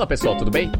Fala pessoal, tudo bem?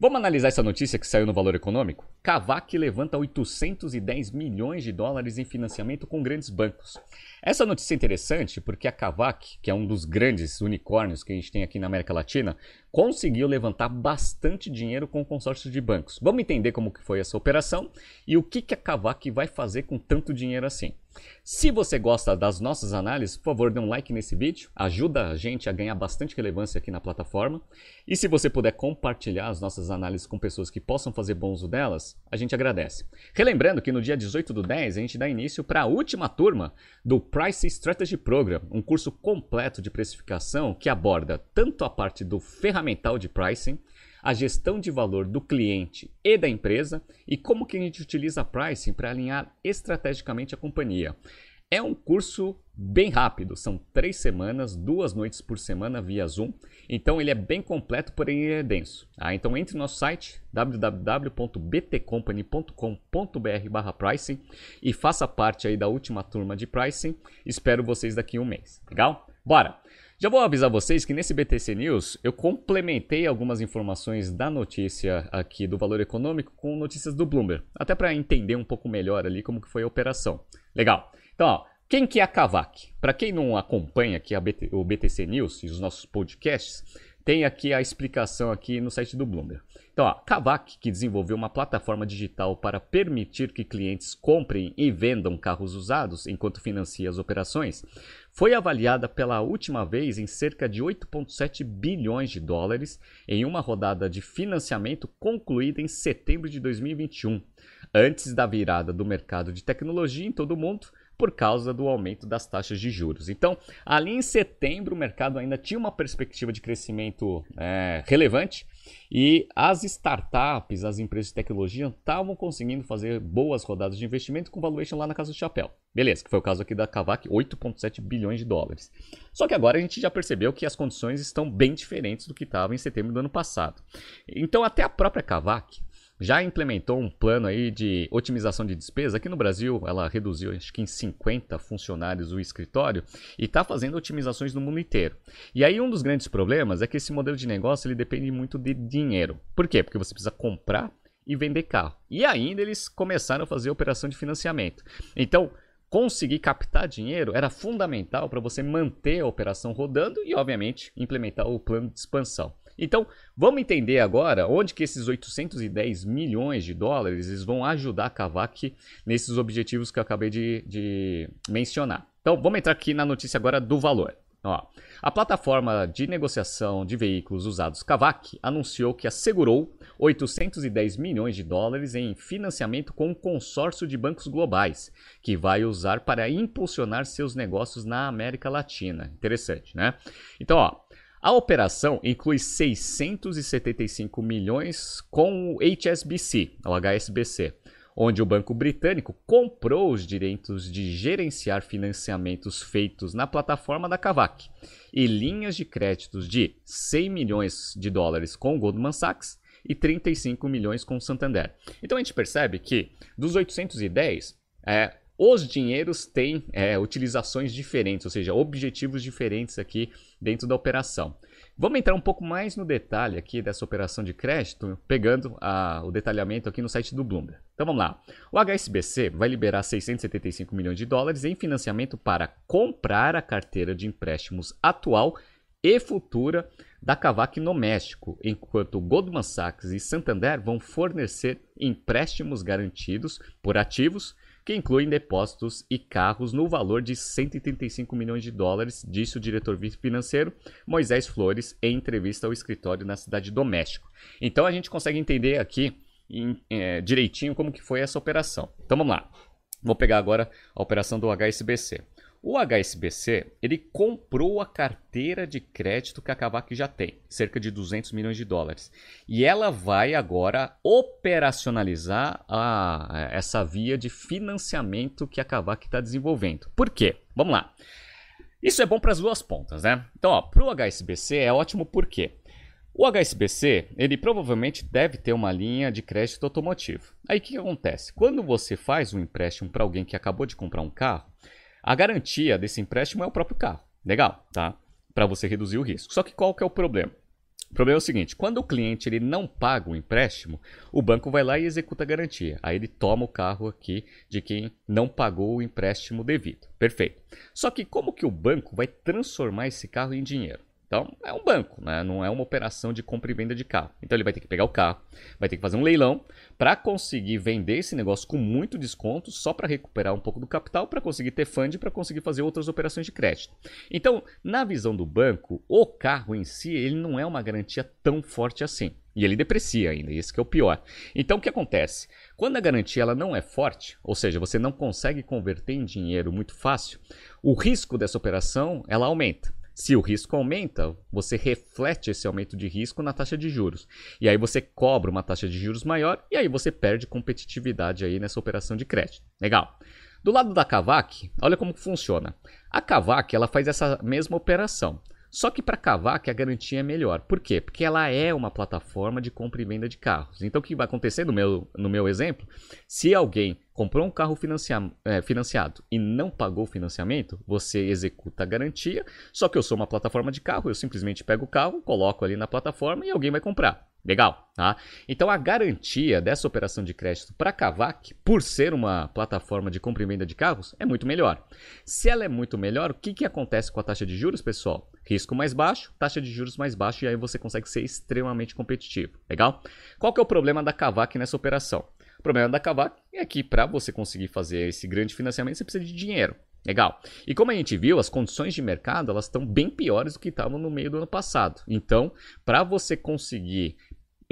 Vamos analisar essa notícia que saiu no Valor Econômico? Cavac levanta 810 milhões de dólares em financiamento com grandes bancos. Essa notícia é interessante porque a Cavac, que é um dos grandes unicórnios que a gente tem aqui na América Latina, conseguiu levantar bastante dinheiro com o consórcio de bancos. Vamos entender como que foi essa operação e o que, que a Cavac vai fazer com tanto dinheiro assim. Se você gosta das nossas análises, por favor, dê um like nesse vídeo, ajuda a gente a ganhar bastante relevância aqui na plataforma. E se você puder compartilhar as nossas análises com pessoas que possam fazer bom uso delas, a gente agradece. Relembrando que no dia 18 do 10 a gente dá início para a última turma do Price Strategy Program, um curso completo de precificação que aborda tanto a parte do ferramental de pricing, a gestão de valor do cliente e da empresa e como que a gente utiliza pricing para alinhar estrategicamente a companhia. É um curso bem rápido, são três semanas, duas noites por semana via Zoom. Então ele é bem completo, porém é denso. Ah, então entre no nosso site www.btcompany.com.br/pricing e faça parte aí da última turma de pricing. Espero vocês daqui a um mês. Legal? Bora! Já vou avisar vocês que nesse BTC News eu complementei algumas informações da notícia aqui do valor econômico com notícias do Bloomberg, até para entender um pouco melhor ali como que foi a operação. Legal. Então, ó, quem que é a Kavak? Para quem não acompanha aqui BT, o BTC News e os nossos podcasts, tem aqui a explicação aqui no site do Bloomberg. Então, a Kavak, que desenvolveu uma plataforma digital para permitir que clientes comprem e vendam carros usados enquanto financia as operações, foi avaliada pela última vez em cerca de 8,7 bilhões de dólares em uma rodada de financiamento concluída em setembro de 2021, antes da virada do mercado de tecnologia em todo o mundo por causa do aumento das taxas de juros. Então, ali em setembro, o mercado ainda tinha uma perspectiva de crescimento é, relevante e as startups, as empresas de tecnologia, estavam conseguindo fazer boas rodadas de investimento com valuation lá na casa do chapéu. Beleza, que foi o caso aqui da Kavak, 8,7 bilhões de dólares. Só que agora a gente já percebeu que as condições estão bem diferentes do que estavam em setembro do ano passado. Então, até a própria Kavak já implementou um plano aí de otimização de despesa. Aqui no Brasil, ela reduziu acho que em 50 funcionários o escritório e está fazendo otimizações no mundo inteiro. E aí um dos grandes problemas é que esse modelo de negócio ele depende muito de dinheiro. Por quê? Porque você precisa comprar e vender carro. E ainda eles começaram a fazer operação de financiamento. Então, conseguir captar dinheiro era fundamental para você manter a operação rodando e, obviamente, implementar o plano de expansão. Então, vamos entender agora onde que esses 810 milhões de dólares eles vão ajudar a Kavak nesses objetivos que eu acabei de, de mencionar. Então, vamos entrar aqui na notícia agora do valor. Ó, a plataforma de negociação de veículos usados Kavak anunciou que assegurou 810 milhões de dólares em financiamento com um consórcio de bancos globais, que vai usar para impulsionar seus negócios na América Latina. Interessante, né? Então, ó, a operação inclui 675 milhões com o HSBC, o HSBC, onde o banco britânico comprou os direitos de gerenciar financiamentos feitos na plataforma da Kavak e linhas de créditos de 100 milhões de dólares com o Goldman Sachs e 35 milhões com o Santander. Então a gente percebe que dos 810, é, os dinheiros têm é, utilizações diferentes, ou seja, objetivos diferentes aqui dentro da operação. Vamos entrar um pouco mais no detalhe aqui dessa operação de crédito, pegando a, o detalhamento aqui no site do Bloomberg. Então vamos lá. O HSBC vai liberar 675 milhões de dólares em financiamento para comprar a carteira de empréstimos atual e futura da Cavac no México, enquanto Goldman Sachs e Santander vão fornecer empréstimos garantidos por ativos que incluem depósitos e carros no valor de 135 milhões de dólares, disse o diretor financeiro Moisés Flores em entrevista ao escritório na cidade do México. Então a gente consegue entender aqui em, é, direitinho como que foi essa operação. Então vamos lá. Vou pegar agora a operação do HSBC. O HSBC, ele comprou a carteira de crédito que a Kavak já tem, cerca de 200 milhões de dólares. E ela vai agora operacionalizar a, essa via de financiamento que a Kavak está desenvolvendo. Por quê? Vamos lá. Isso é bom para as duas pontas, né? Então, para o HSBC é ótimo por quê? O HSBC, ele provavelmente deve ter uma linha de crédito automotivo. Aí o que acontece? Quando você faz um empréstimo para alguém que acabou de comprar um carro, a garantia desse empréstimo é o próprio carro. Legal, tá? Para você reduzir o risco. Só que qual que é o problema? O problema é o seguinte: quando o cliente ele não paga o empréstimo, o banco vai lá e executa a garantia. Aí ele toma o carro aqui de quem não pagou o empréstimo devido. Perfeito. Só que como que o banco vai transformar esse carro em dinheiro? Então, é um banco, né? não é uma operação de compra e venda de carro. Então, ele vai ter que pegar o carro, vai ter que fazer um leilão para conseguir vender esse negócio com muito desconto, só para recuperar um pouco do capital, para conseguir ter fund, para conseguir fazer outras operações de crédito. Então, na visão do banco, o carro em si ele não é uma garantia tão forte assim. E ele deprecia ainda, esse é o pior. Então o que acontece? Quando a garantia ela não é forte, ou seja, você não consegue converter em dinheiro muito fácil, o risco dessa operação ela aumenta. Se o risco aumenta, você reflete esse aumento de risco na taxa de juros. E aí você cobra uma taxa de juros maior e aí você perde competitividade aí nessa operação de crédito. Legal. Do lado da Kavak, olha como funciona. A Kavak ela faz essa mesma operação. Só que para Kavak a garantia é melhor. Por quê? Porque ela é uma plataforma de compra e venda de carros. Então o que vai acontecer no meu, no meu exemplo? Se alguém comprou um carro é, financiado e não pagou o financiamento, você executa a garantia. Só que eu sou uma plataforma de carro, eu simplesmente pego o carro, coloco ali na plataforma e alguém vai comprar. Legal, tá? Então a garantia dessa operação de crédito para a Kavak, por ser uma plataforma de compra e venda de carros, é muito melhor. Se ela é muito melhor, o que, que acontece com a taxa de juros, pessoal? Risco mais baixo, taxa de juros mais baixa e aí você consegue ser extremamente competitivo. Legal? Qual que é o problema da Kavak nessa operação? O problema da Kavak é que para você conseguir fazer esse grande financiamento, você precisa de dinheiro. Legal. E como a gente viu, as condições de mercado elas estão bem piores do que estavam no meio do ano passado. Então, para você conseguir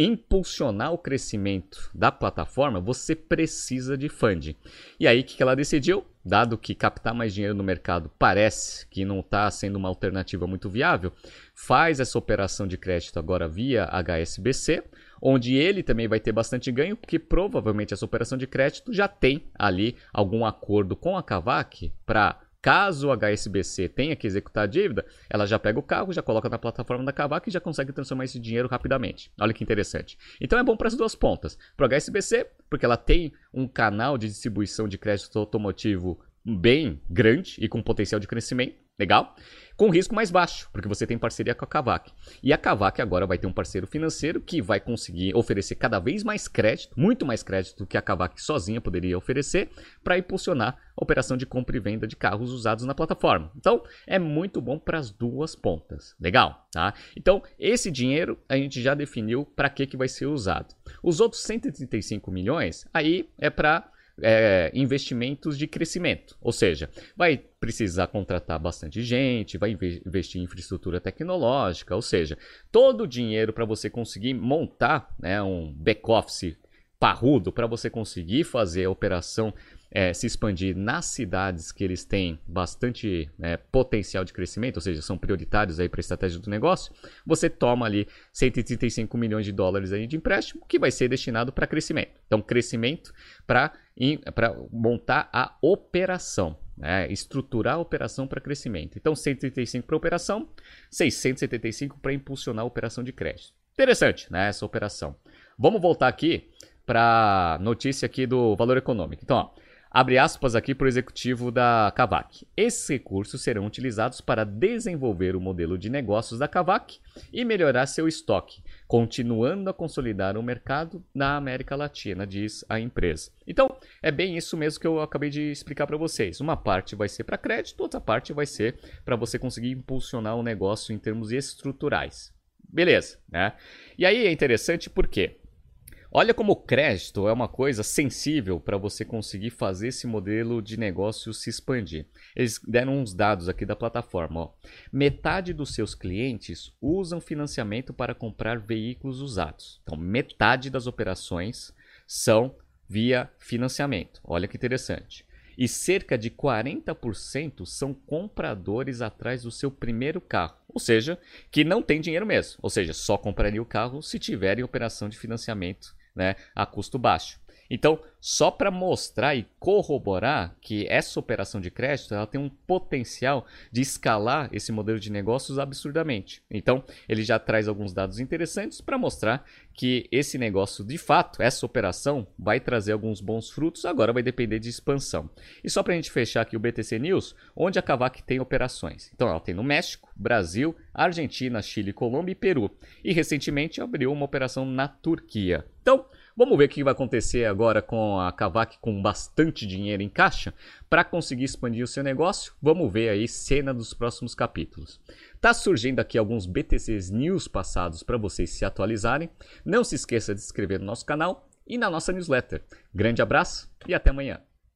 impulsionar o crescimento da plataforma, você precisa de funding. E aí, o que ela decidiu? Dado que captar mais dinheiro no mercado parece que não está sendo uma alternativa muito viável, faz essa operação de crédito agora via HSBC, onde ele também vai ter bastante ganho, porque provavelmente essa operação de crédito já tem ali algum acordo com a Kavak para Caso o HSBC tenha que executar a dívida, ela já pega o carro, já coloca na plataforma da Kavak e já consegue transformar esse dinheiro rapidamente. Olha que interessante. Então é bom para as duas pontas. Para o HSBC, porque ela tem um canal de distribuição de crédito automotivo bem grande e com potencial de crescimento, legal? com risco mais baixo, porque você tem parceria com a Kavak. E a Kavak agora vai ter um parceiro financeiro que vai conseguir oferecer cada vez mais crédito, muito mais crédito do que a Kavak sozinha poderia oferecer, para impulsionar a operação de compra e venda de carros usados na plataforma. Então, é muito bom para as duas pontas. Legal, tá? Então, esse dinheiro a gente já definiu para que, que vai ser usado. Os outros 135 milhões, aí é para é, investimentos de crescimento. Ou seja, vai precisar contratar bastante gente, vai investir em infraestrutura tecnológica, ou seja, todo o dinheiro para você conseguir montar né, um back-office parrudo, para você conseguir fazer a operação é, se expandir nas cidades que eles têm bastante é, potencial de crescimento, ou seja, são prioritários aí para a estratégia do negócio, você toma ali 135 milhões de dólares aí de empréstimo que vai ser destinado para crescimento. Então, crescimento para montar a operação, né? estruturar a operação para crescimento. Então, 135 para operação, 675 para impulsionar a operação de crédito. Interessante, né? Essa operação. Vamos voltar aqui para notícia aqui do valor econômico. Então, ó, Abre aspas aqui para o executivo da Kavak. Esses recursos serão utilizados para desenvolver o modelo de negócios da Kavak e melhorar seu estoque, continuando a consolidar o mercado na América Latina, diz a empresa. Então, é bem isso mesmo que eu acabei de explicar para vocês. Uma parte vai ser para crédito, outra parte vai ser para você conseguir impulsionar o negócio em termos estruturais. Beleza, né? E aí é interessante porque Olha como o crédito é uma coisa sensível para você conseguir fazer esse modelo de negócio se expandir. Eles deram uns dados aqui da plataforma. Ó. Metade dos seus clientes usam financiamento para comprar veículos usados. Então, metade das operações são via financiamento. Olha que interessante. E cerca de 40% são compradores atrás do seu primeiro carro. Ou seja, que não tem dinheiro mesmo. Ou seja, só compraria o carro se tiverem operação de financiamento né, a custo baixo. Então, só para mostrar e corroborar que essa operação de crédito ela tem um potencial de escalar esse modelo de negócios absurdamente. Então, ele já traz alguns dados interessantes para mostrar que esse negócio, de fato, essa operação vai trazer alguns bons frutos, agora vai depender de expansão. E só para a gente fechar aqui o BTC News, onde a Kavak tem operações. Então, ela tem no México, Brasil, Argentina, Chile, Colômbia e Peru. E recentemente abriu uma operação na Turquia. Então, Vamos ver o que vai acontecer agora com a Kavak com bastante dinheiro em caixa para conseguir expandir o seu negócio. Vamos ver aí cena dos próximos capítulos. Tá surgindo aqui alguns BTCs News passados para vocês se atualizarem. Não se esqueça de se inscrever no nosso canal e na nossa newsletter. Grande abraço e até amanhã.